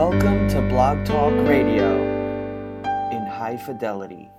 Welcome to Blog Talk Radio in high fidelity.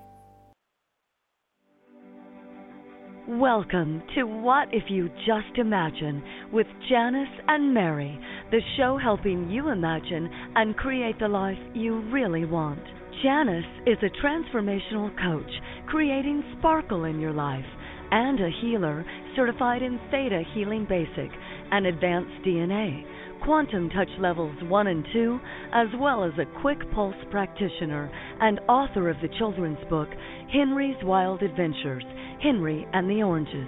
Welcome to What If You Just Imagine with Janice and Mary, the show helping you imagine and create the life you really want. Janice is a transformational coach creating sparkle in your life and a healer certified in Theta Healing Basic and Advanced DNA quantum touch levels 1 and 2, as well as a quick pulse practitioner and author of the children's book Henry's Wild Adventures Henry and the Oranges.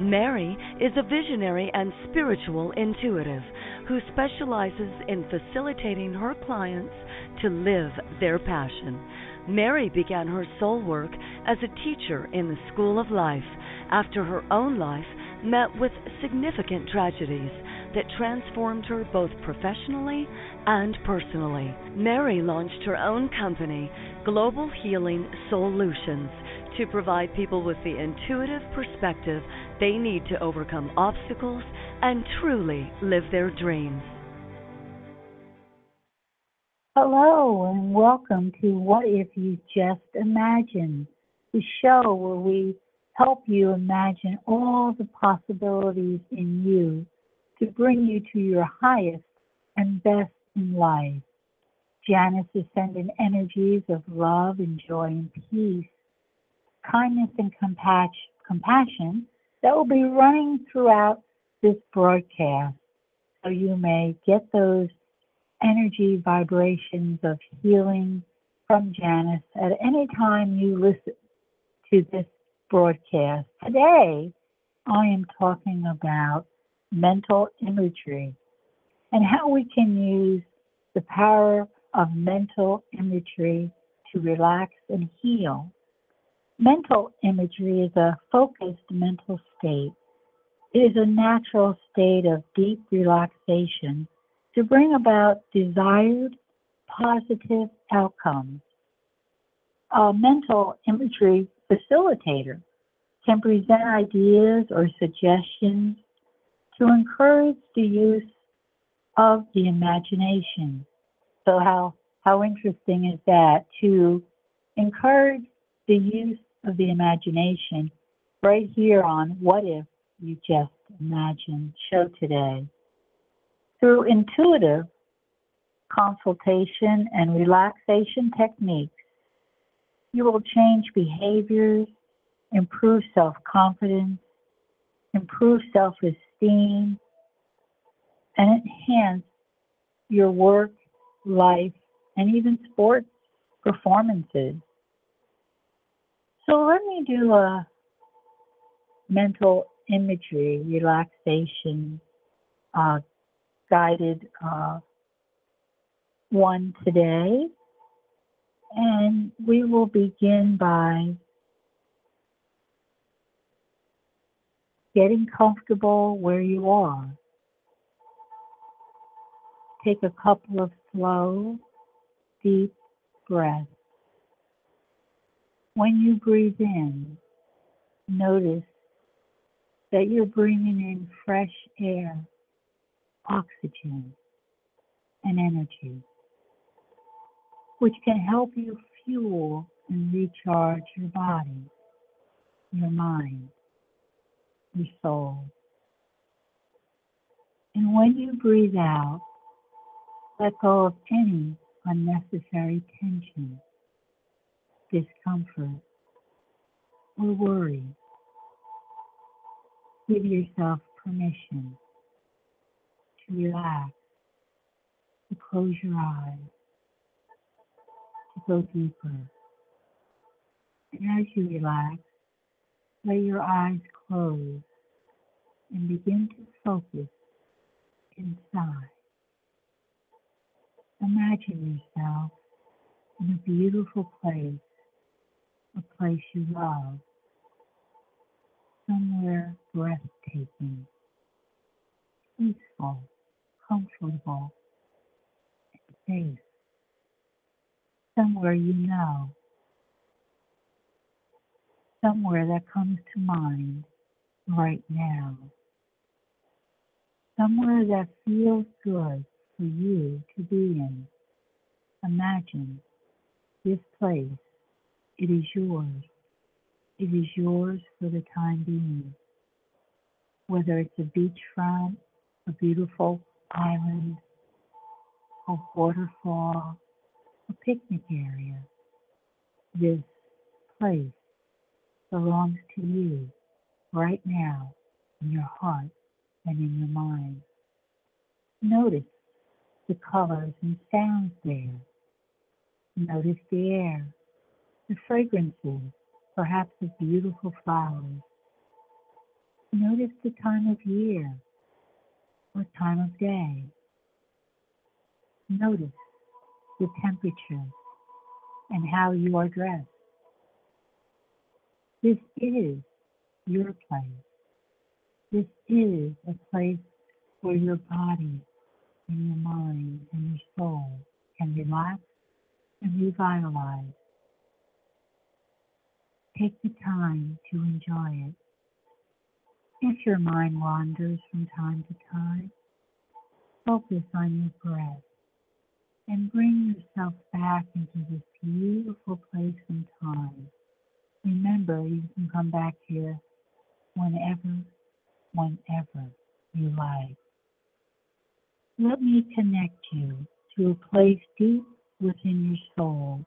Mary is a visionary and spiritual intuitive who specializes in facilitating her clients to live their passion. Mary began her soul work as a teacher in the School of Life after her own life met with significant tragedies that transformed her both professionally and personally. Mary launched her own company, Global Healing Solutions, to provide people with the intuitive perspective they need to overcome obstacles and truly live their dreams. Hello, and welcome to What If You Just Imagine, the show where we help you imagine all the possibilities in you to bring you to your highest and best in life. Janice is sending energies of love and joy and peace, kindness and compassion that will be running throughout this broadcast so you may get those energy vibrations of healing from Janice at any time you listen to this broadcast. Today, I am talking about mental imagery and how we can use the power of mental imagery to relax and heal. Mental imagery is a focused mental state. It is a natural state of deep relaxation to bring about desired positive outcomes. A mental imagery facilitator can present ideas or suggestions to encourage the use of the imagination. So how how interesting is that to encourage the use of the imagination right here on What If You Just Imagine show today. Through intuitive consultation and relaxation techniques, you will change behaviors, improve self confidence, improve self esteem, and enhance your work, life, and even sports performances. So let me do a mental imagery relaxation uh, guided uh, one today. And we will begin by getting comfortable where you are. Take a couple of slow, deep breaths. When you breathe in, notice that you're bringing in fresh air, oxygen, and energy, which can help you fuel and recharge your body, your mind, your soul. And when you breathe out, let go of any unnecessary tension, discomfort, or worry. Give yourself permission to relax, to close your eyes, to go deeper. And as you relax, let your eyes close and begin to focus inside. Imagine yourself in a beautiful place, a place you love, somewhere breathtaking, peaceful, comfortable, and safe, somewhere you know somewhere that comes to mind right now. Somewhere that feels good for you to be in. imagine this place. It is yours. It is yours for the time being. Whether it's a beachfront, a beautiful island, a waterfall, a picnic area, this place belongs to you right now in your heart and in your mind. Notice the colors and sounds there. Notice the air, the fragrances, perhaps of beautiful flowers. Notice the time of year or time of day. Notice the temperature and how you are dressed. This is your place. This is a place where your body and your mind and your soul can relax and revitalize. Take the time to enjoy it. If your mind wanders from time to time, focus on your breath and bring yourself back into this beautiful place and time. Remember, you can come back here whenever, whenever you like. Let me connect you to a place deep within your soul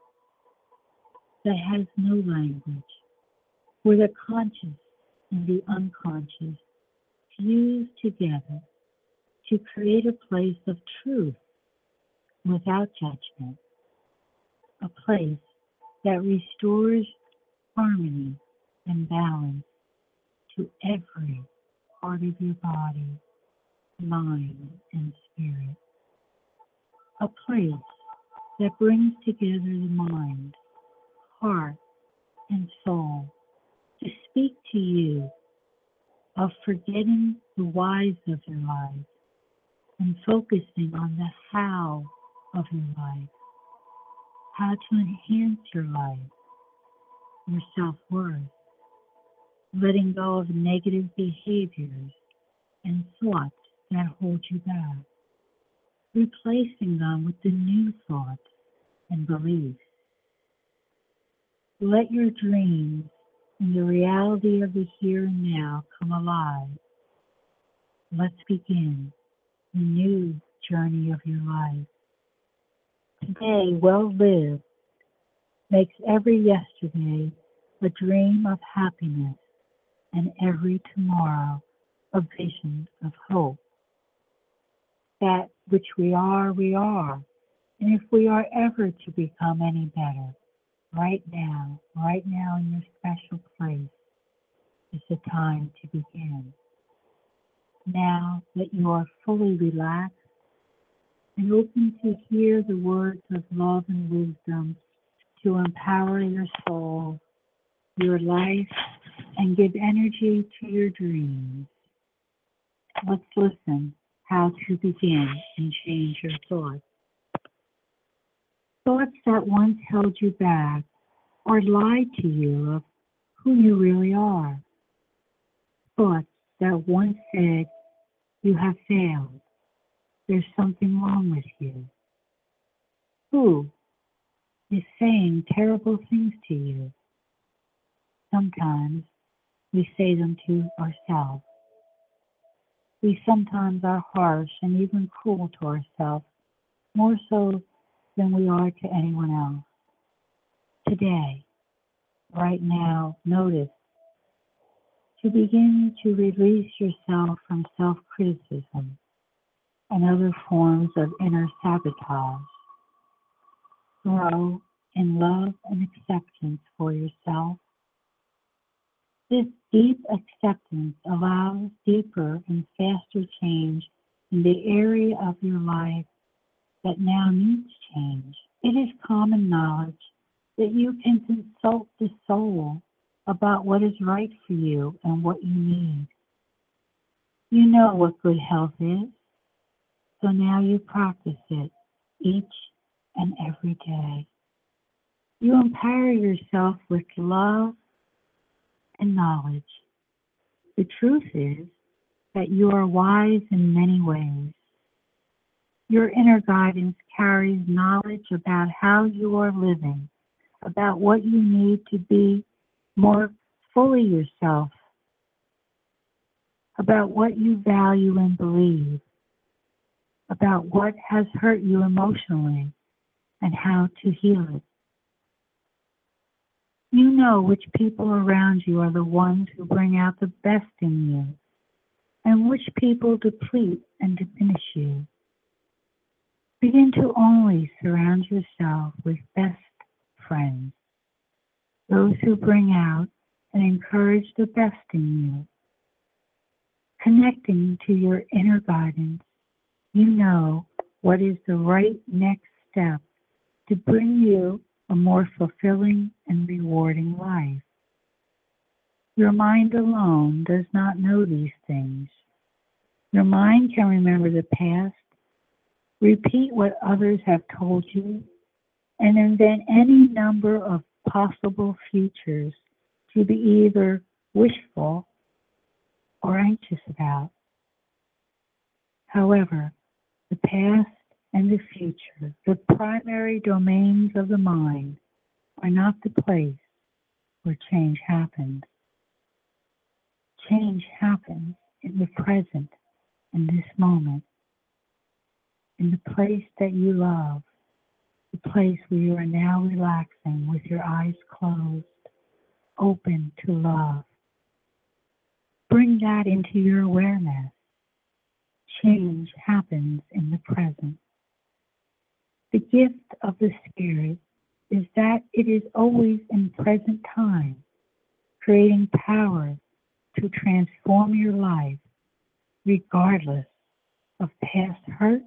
that has no language, where the conscious and the unconscious fuse together to create a place of truth without judgment, a place that restores harmony and balance to every part of your body, mind, and spirit. A place that brings together the mind, heart, and soul to speak to you of forgetting the whys of your life and focusing on the how of your life, how to enhance your life, your self worth, letting go of negative behaviors and thoughts that hold you back, replacing them with the new thoughts and beliefs. Let your dreams and the reality of the here and now come alive. Let's begin the new journey of your life. Today, well lived, makes every yesterday a dream of happiness and every tomorrow a vision of hope. That which we are, we are. And if we are ever to become any better, right now, right now in your special place, is the time to begin. Now that you are fully relaxed and open to hear the words of love and wisdom to empower your soul, your life, and give energy to your dreams. Let's listen how to begin and change your thoughts. Thoughts that once held you back or lied to you of who you really are. Thoughts that once said you have failed. There's something wrong with you. Who is saying terrible things to you? Sometimes we say them to ourselves. We sometimes are harsh and even cruel to ourselves, more so than we are to anyone else. Today, right now, notice to begin to release yourself from self criticism and other forms of inner sabotage. Grow in love and acceptance for yourself this deep acceptance allows deeper and faster change in the area of your life that now needs change. It is common knowledge that you can consult the soul about what is right for you and what you need. You know what good health is, so now you practice it each and every day. You empower yourself with love and knowledge. The truth is that you are wise in many ways. Your inner guidance carries knowledge about how you are living, about what you need to be more fully yourself, about what you value and believe, about what has hurt you emotionally, and how to heal it. You know which people around you are the ones who bring out the best in you, and which people deplete and diminish you. Begin to only surround yourself with best friends, those who bring out and encourage the best in you. Connecting to your inner guidance, you know what is the right next step to bring you a more fulfilling and rewarding life. Your mind alone does not know these things. Your mind can remember the past, repeat what others have told you, and invent any number of possible futures to be either wishful or anxious about. However, the past and the future, the primary domains of the mind, are not the place where change happens. Change happens in the present, in this moment, in the place that you love, the place where you are now relaxing with your eyes closed, open to love. Bring that into your awareness. Change happens in the present. The gift of the Spirit is that it is always in present time, creating power to transform your life regardless of past hurts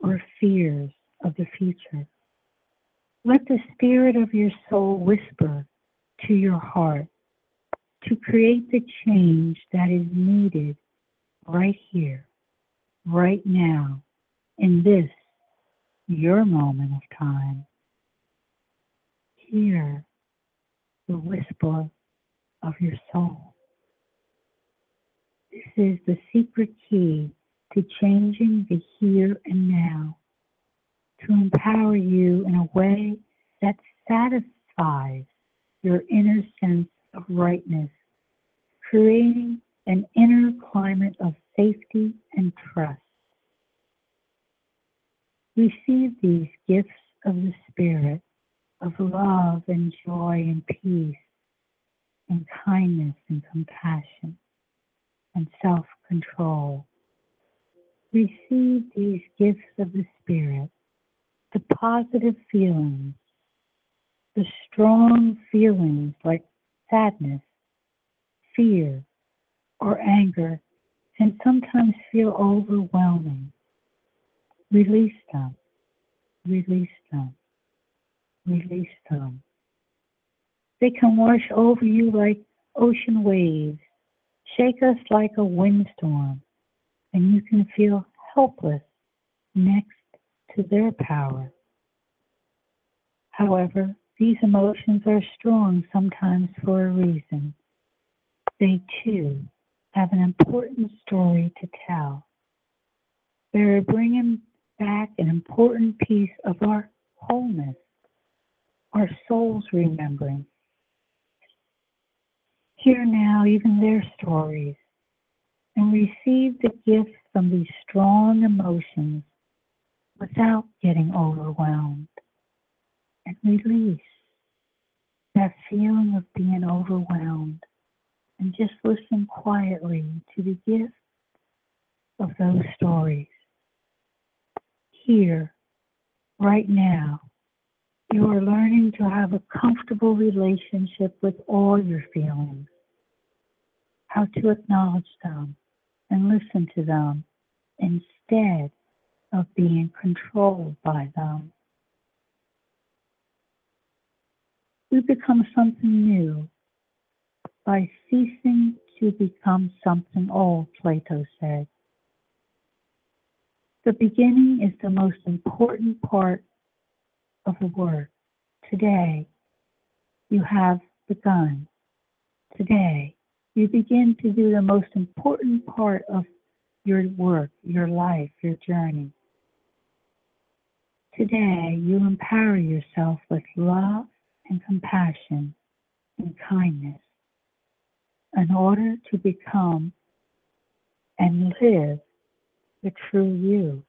or fears of the future. Let the Spirit of your soul whisper to your heart to create the change that is needed right here, right now, in this your moment of time. Hear the whisper of your soul. This is the secret key to changing the here and now, to empower you in a way that satisfies your inner sense of rightness, creating an inner climate of safety and trust receive these gifts of the Spirit of love and joy and peace and kindness and compassion and self control. Receive these gifts of the Spirit, the positive feelings, the strong feelings like sadness, fear, or anger can sometimes feel overwhelming. Release them. Release them. Release them. They can wash over you like ocean waves, shake us like a windstorm, and you can feel helpless next to their power. However, these emotions are strong sometimes for a reason. They too have an important story to tell. They're bringing back an important piece of our wholeness, our soul's remembering. Hear now even their stories and receive the gifts from these strong emotions without getting overwhelmed and release that feeling of being overwhelmed and just listen quietly to the gift of those stories here, right now, you are learning to have a comfortable relationship with all your feelings, how to acknowledge them and listen to them instead of being controlled by them. We become something new by ceasing to become something old, Plato said. The beginning is the most important part of the work. Today, you have begun. Today, you begin to do the most important part of your work, your life, your journey. today you empower yourself with love and compassion and kindness in order to become and live the true you.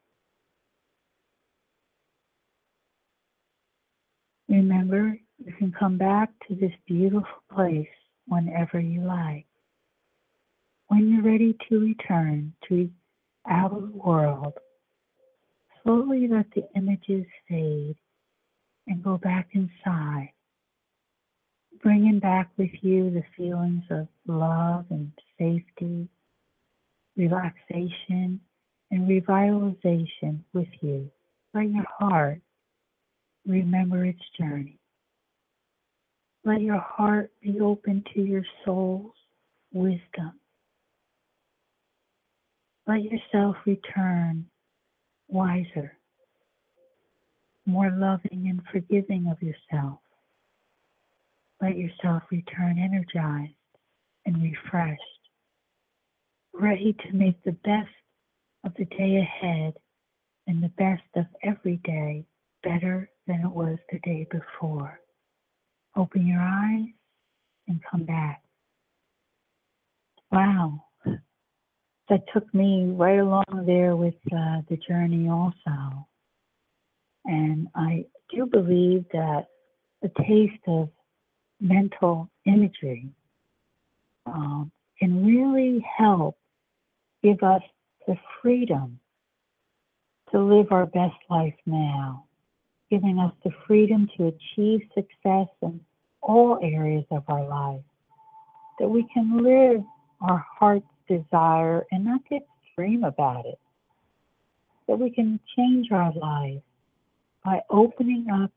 Remember, you can come back to this beautiful place whenever you like. When you're ready to return to our world, slowly let the images fade and go back inside, bringing back with you the feelings of love and safety, relaxation, and revitalization with you. Let your heart remember its journey. Let your heart be open to your soul's wisdom. Let yourself return wiser, more loving and forgiving of yourself. Let yourself return energized and refreshed, ready to make the best of the day ahead and the best of every day better than it was the day before. Open your eyes and come back. Wow, that took me right along there with uh, the journey also. And I do believe that the taste of mental imagery um, can really help give us the freedom to live our best life now, giving us the freedom to achieve success in all areas of our life, that we can live our heart's desire and not get extreme about it. That we can change our lives by opening up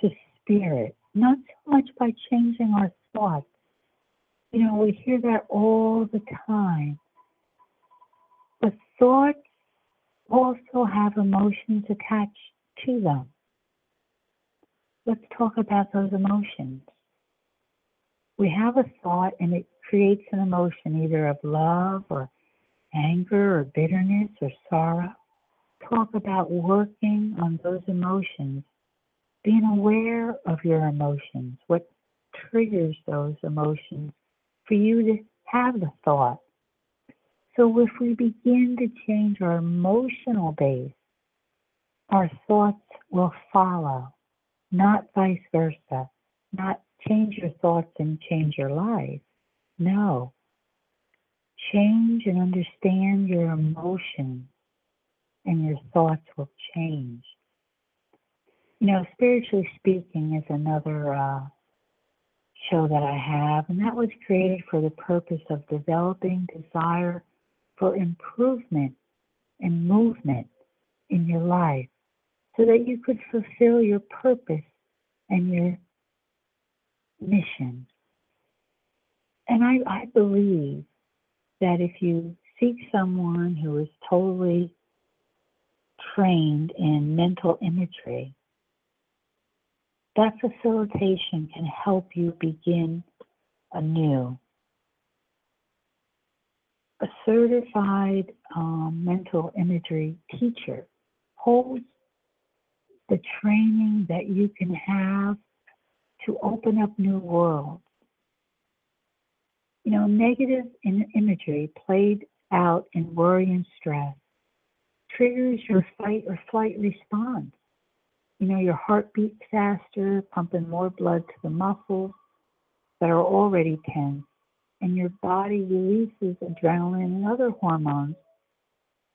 to spirit, not so much by changing our thoughts. You know, we hear that all the time. Thoughts also have emotions attached to them. Let's talk about those emotions. We have a thought and it creates an emotion either of love or anger or bitterness or sorrow. Talk about working on those emotions, being aware of your emotions, what triggers those emotions for you to have the thought. So if we begin to change our emotional base, our thoughts will follow, not vice versa, not change your thoughts and change your life. No. Change and understand your emotions, and your thoughts will change. You know, spiritually speaking is another uh, show that I have, and that was created for the purpose of developing desire for improvement and movement in your life so that you could fulfill your purpose and your mission. And I, I believe that if you seek someone who is totally trained in mental imagery, that facilitation can help you begin anew. A certified um, mental imagery teacher holds the training that you can have to open up new worlds you know, negative in imagery played out in worry and stress triggers your fight or flight response. You know, your heart beats faster, pumping more blood to the muscles that are already tense, and your body releases adrenaline and other hormones,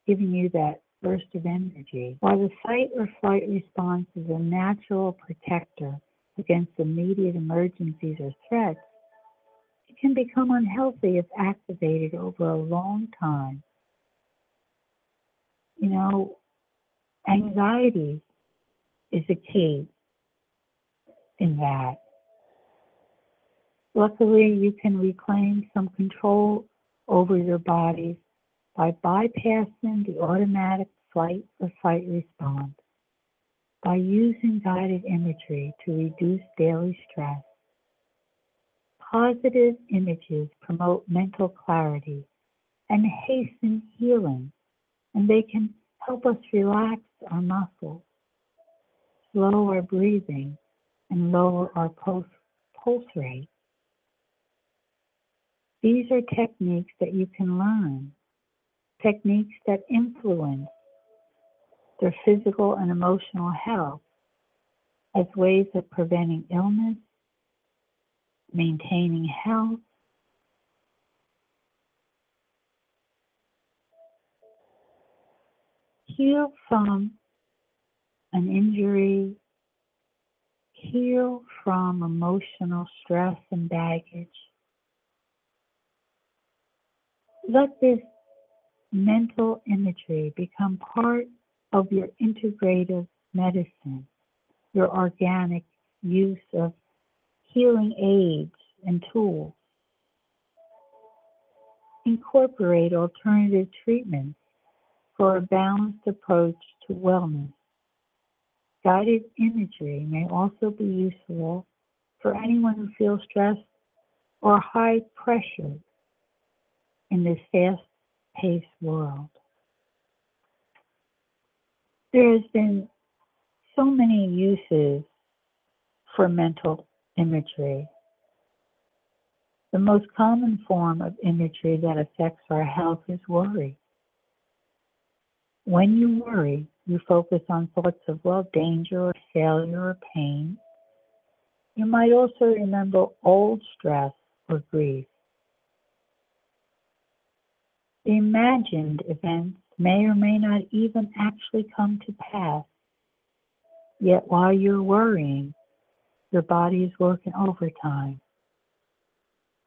giving you that burst of energy. While the fight or flight response is a natural protector against immediate emergencies or threats, it can become unhealthy if activated over a long time. You know, anxiety is a key in that. Luckily, you can reclaim some control over your body by bypassing the automatic flight or fight response, by using guided imagery to reduce daily stress, Positive images promote mental clarity and hasten healing, and they can help us relax our muscles slow our breathing and lower our pulse, pulse rate. These are techniques that you can learn, techniques that influence their physical and emotional health as ways of preventing illness, maintaining health, heal from an injury, heal from emotional stress and baggage. Let this mental imagery become part of your integrative medicine, your organic use of healing aids and tools. Incorporate alternative treatments for a balanced approach to wellness. Guided imagery may also be useful for anyone who feels stressed or high pressure in this fast paced world. There has been so many uses for mental imagery. The most common form of imagery that affects our health is worry. When you worry, you focus on thoughts of, well, danger or failure or pain. You might also remember old stress or grief. Imagined events may or may not even actually come to pass. Yet while you're worrying, your body is working overtime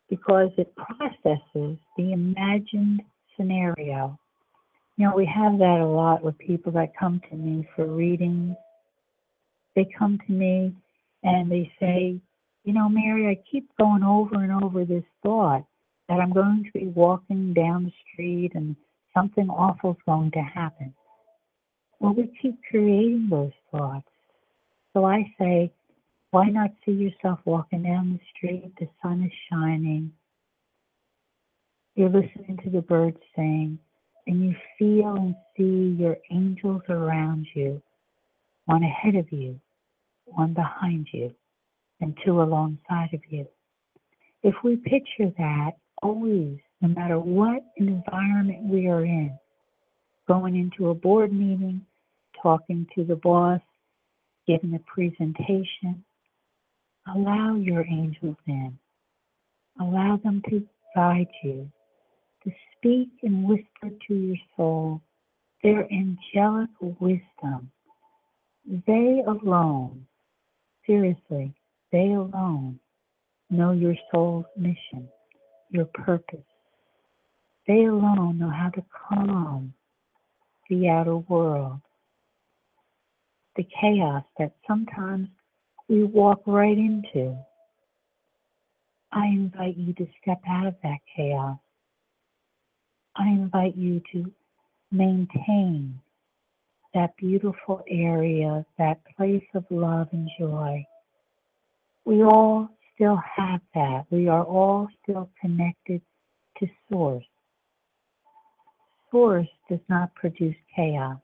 because it processes the imagined scenario you know, we have that a lot with people that come to me for readings. They come to me and they say, you know, Mary, I keep going over and over this thought that I'm going to be walking down the street and something awful is going to happen. Well, we keep creating those thoughts. So I say, why not see yourself walking down the street? The sun is shining. You're listening to the birds sing and you feel and see your angels around you, one ahead of you, one behind you, and two alongside of you. If we picture that always, no matter what environment we are in, going into a board meeting, talking to the boss, giving a presentation, allow your angels in. Allow them to guide you, to speak and whisper to your soul their angelic wisdom. They alone, seriously, they alone know your soul's mission, your purpose. They alone know how to calm the outer world, the chaos that sometimes we walk right into. I invite you to step out of that chaos I invite you to maintain that beautiful area, that place of love and joy. We all still have that. We are all still connected to Source. Source does not produce chaos.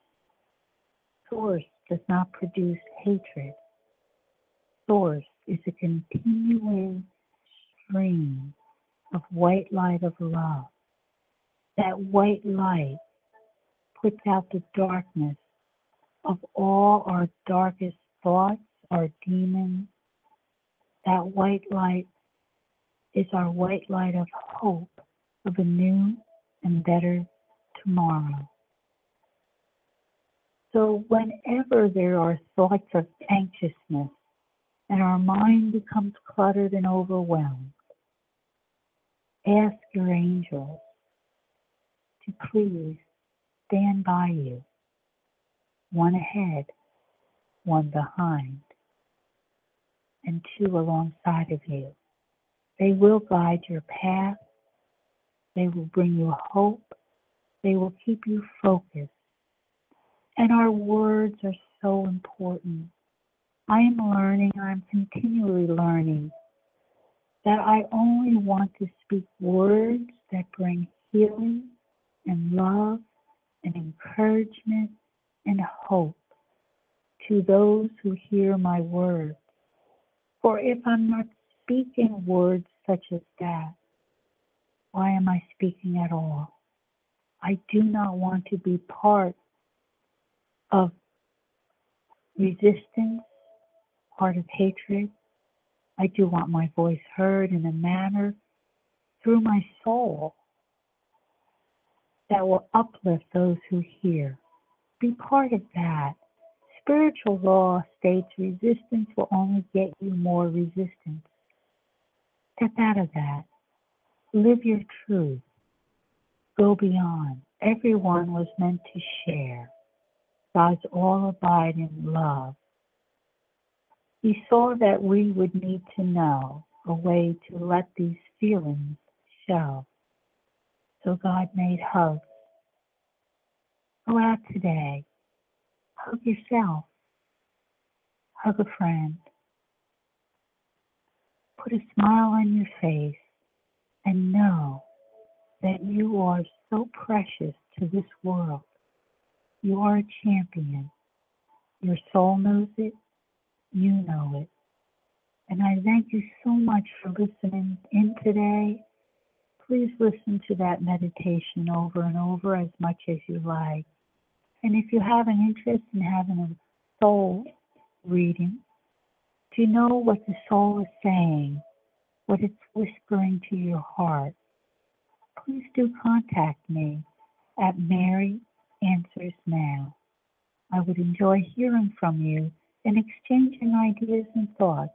Source does not produce hatred. Source is a continuing stream of white light of love that white light puts out the darkness of all our darkest thoughts, our demons. That white light is our white light of hope of a new and better tomorrow. So, whenever there are thoughts of anxiousness and our mind becomes cluttered and overwhelmed, ask your angels to please stand by you, one ahead, one behind, and two alongside of you. They will guide your path. They will bring you hope. They will keep you focused. And our words are so important. I am learning, I'm continually learning that I only want to speak words that bring healing and love and encouragement and hope. to those who hear my words. For if I'm not speaking words such as that, why am I speaking at all? I do not want to be part of resistance, part of hatred. I do want my voice heard in a manner through my soul that will uplift those who hear. Be part of that. Spiritual law states resistance will only get you more resistance. Step out of that. Live your truth. Go beyond. Everyone was meant to share. God's all abide in love. He saw that we would need to know a way to let these feelings show. So God made hugs. Go out today. Hug yourself. Hug a friend. Put a smile on your face and know that you are so precious to this world. You are a champion. Your soul knows it. You know it. And I thank you so much for listening in today. Please listen to that meditation over and over as much as you like. And if you have an interest in having a soul reading, to know what the soul is saying, what it's whispering to your heart, please do contact me at Mary Answers Now. I would enjoy hearing from you and exchanging ideas and thoughts.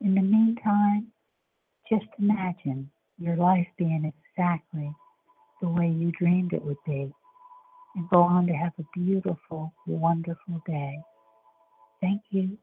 In the meantime, just imagine your life being exactly the way you dreamed it would be and go on to have a beautiful, wonderful day. Thank you.